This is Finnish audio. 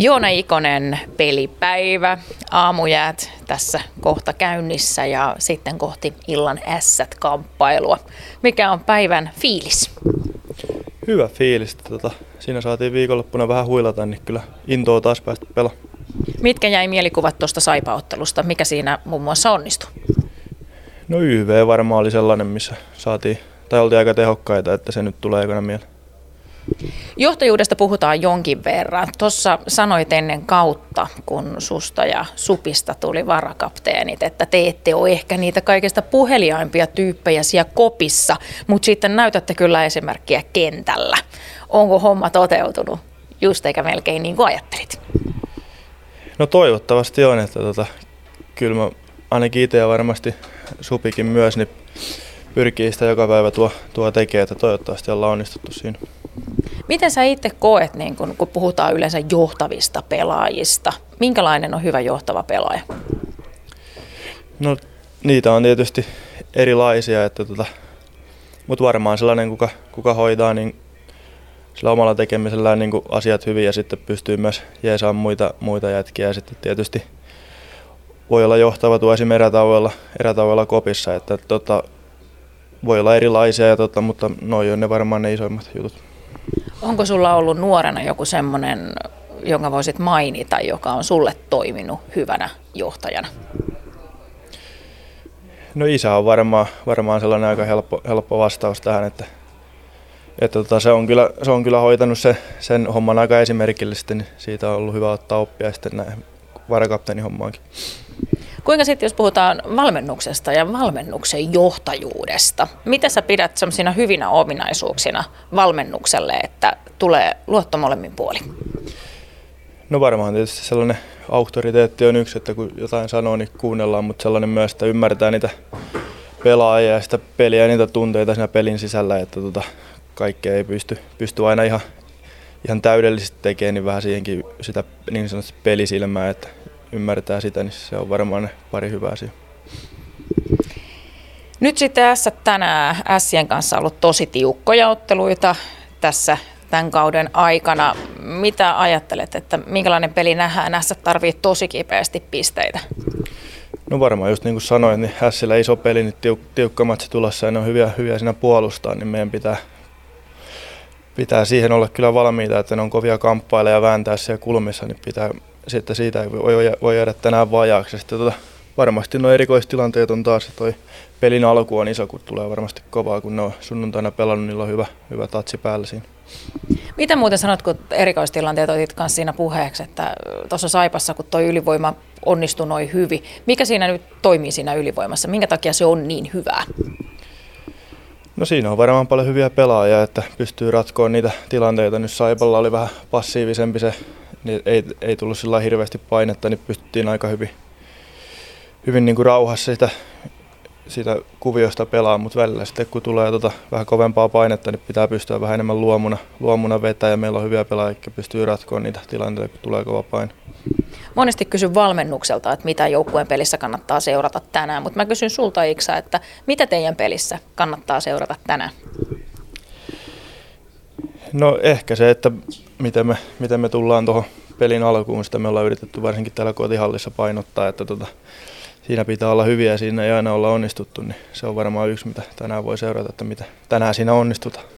Joona Ikonen, pelipäivä, aamujäät tässä kohta käynnissä ja sitten kohti illan ässät-kamppailua. Mikä on päivän fiilis? Hyvä fiilis. Tota, siinä saatiin viikonloppuna vähän huilata, niin kyllä intoa taas päästä pelaamaan. Mitkä jäi mielikuvat tuosta saipaottelusta? Mikä siinä muun muassa onnistui? No YV varmaan oli sellainen, missä saatiin, tai oltiin aika tehokkaita, että se nyt tulee ekana mieleen. Johtajuudesta puhutaan jonkin verran. Tuossa sanoit ennen kautta, kun susta ja supista tuli varakapteenit, että te ette ole ehkä niitä kaikista puheliaimpia tyyppejä siellä kopissa, mutta sitten näytätte kyllä esimerkkiä kentällä. Onko homma toteutunut just eikä melkein niin kuin ajattelit? No toivottavasti on, että tota, kyllä mä ainakin itse ja varmasti Supikin myös, niin pyrkii sitä joka päivä tuo, tuo tekee, että toivottavasti ollaan onnistuttu siinä. Miten sä itse koet, niin kun, kun puhutaan yleensä johtavista pelaajista, minkälainen on hyvä johtava pelaaja? No niitä on tietysti erilaisia, että tota, mutta varmaan sellainen, kuka, kuka hoitaa niin sillä omalla tekemisellään niin asiat hyvin ja sitten pystyy myös jeesaamaan muita, muita jätkiä ja sitten tietysti voi olla johtava tuo esimerkiksi erätauoilla, erätauoilla kopissa, että tota, voi olla erilaisia, ja tota, mutta noin on ne varmaan ne isoimmat jutut. Onko sulla ollut nuorena joku semmoinen, jonka voisit mainita, joka on sulle toiminut hyvänä johtajana? No isä on varmaan, varmaan sellainen aika helppo, helppo vastaus tähän, että, että tota, se, on kyllä, se on kyllä hoitanut se, sen homman aika esimerkillisesti, niin siitä on ollut hyvä ottaa oppia sitten näin varakapteenin hommaankin. Kuinka sitten, jos puhutaan valmennuksesta ja valmennuksen johtajuudesta, mitä sä pidät sellaisina hyvinä ominaisuuksina valmennukselle, että tulee luotto molemmin puolin? No varmaan tietysti sellainen auktoriteetti on yksi, että kun jotain sanoo, niin kuunnellaan, mutta sellainen myös, että ymmärtää niitä pelaajia ja sitä peliä ja niitä tunteita siinä pelin sisällä, että tota, kaikkea ei pysty, pysty aina ihan, ihan täydellisesti tekemään, niin vähän siihenkin sitä niin sanotusti pelisilmää, että ymmärtää sitä, niin se on varmaan ne pari hyvää asia. Nyt sitten S tänään Sien kanssa ollut tosi tiukkoja otteluita tässä tämän kauden aikana. Mitä ajattelet, että minkälainen peli nähdään? S tarvii tosi kipeästi pisteitä. No varmaan just niin kuin sanoin, niin Hässillä iso peli, niin tiuk- tiukka matsi tulossa ja ne on hyviä, hyviä siinä puolustaa, niin meidän pitää, pitää siihen olla kyllä valmiita, että ne on kovia kamppaileja ja vääntää siellä kulmissa, niin pitää sitten siitä ei voi, voi jäädä tänään vajaaksi. Sitten tota, varmasti nuo erikoistilanteet on taas, toi pelin alku on iso, kun tulee varmasti kovaa, kun ne on sunnuntaina pelannut, niillä on hyvä, hyvä tatsi päällä siinä. Mitä muuten sanot, kun erikoistilanteet otit kanssa siinä puheeksi, että tuossa Saipassa, kun tuo ylivoima onnistui noin hyvin, mikä siinä nyt toimii siinä ylivoimassa? Minkä takia se on niin hyvää? No siinä on varmaan paljon hyviä pelaajia, että pystyy ratkoon niitä tilanteita. Nyt Saipalla oli vähän passiivisempi se niin ei, ei tullut sillä hirveästi painetta, niin pystyttiin aika hyvin, hyvin niin kuin rauhassa sitä, sitä kuviosta pelaamaan, mutta välillä sitten kun tulee tota vähän kovempaa painetta, niin pitää pystyä vähän enemmän luomuna, luomuna vetää ja meillä on hyviä pelaajia, jotka pystyy ratkoon niitä tilanteita, kun tulee kova paine. Monesti kysyn valmennukselta, että mitä joukkueen pelissä kannattaa seurata tänään, mutta mä kysyn sulta Iksa, että mitä teidän pelissä kannattaa seurata tänään? No ehkä se, että miten me, miten me tullaan tuohon pelin alkuun, sitä me ollaan yritetty varsinkin täällä kotihallissa painottaa, että tota, siinä pitää olla hyviä ja siinä ei aina olla onnistuttu, niin se on varmaan yksi, mitä tänään voi seurata, että mitä tänään siinä onnistutaan.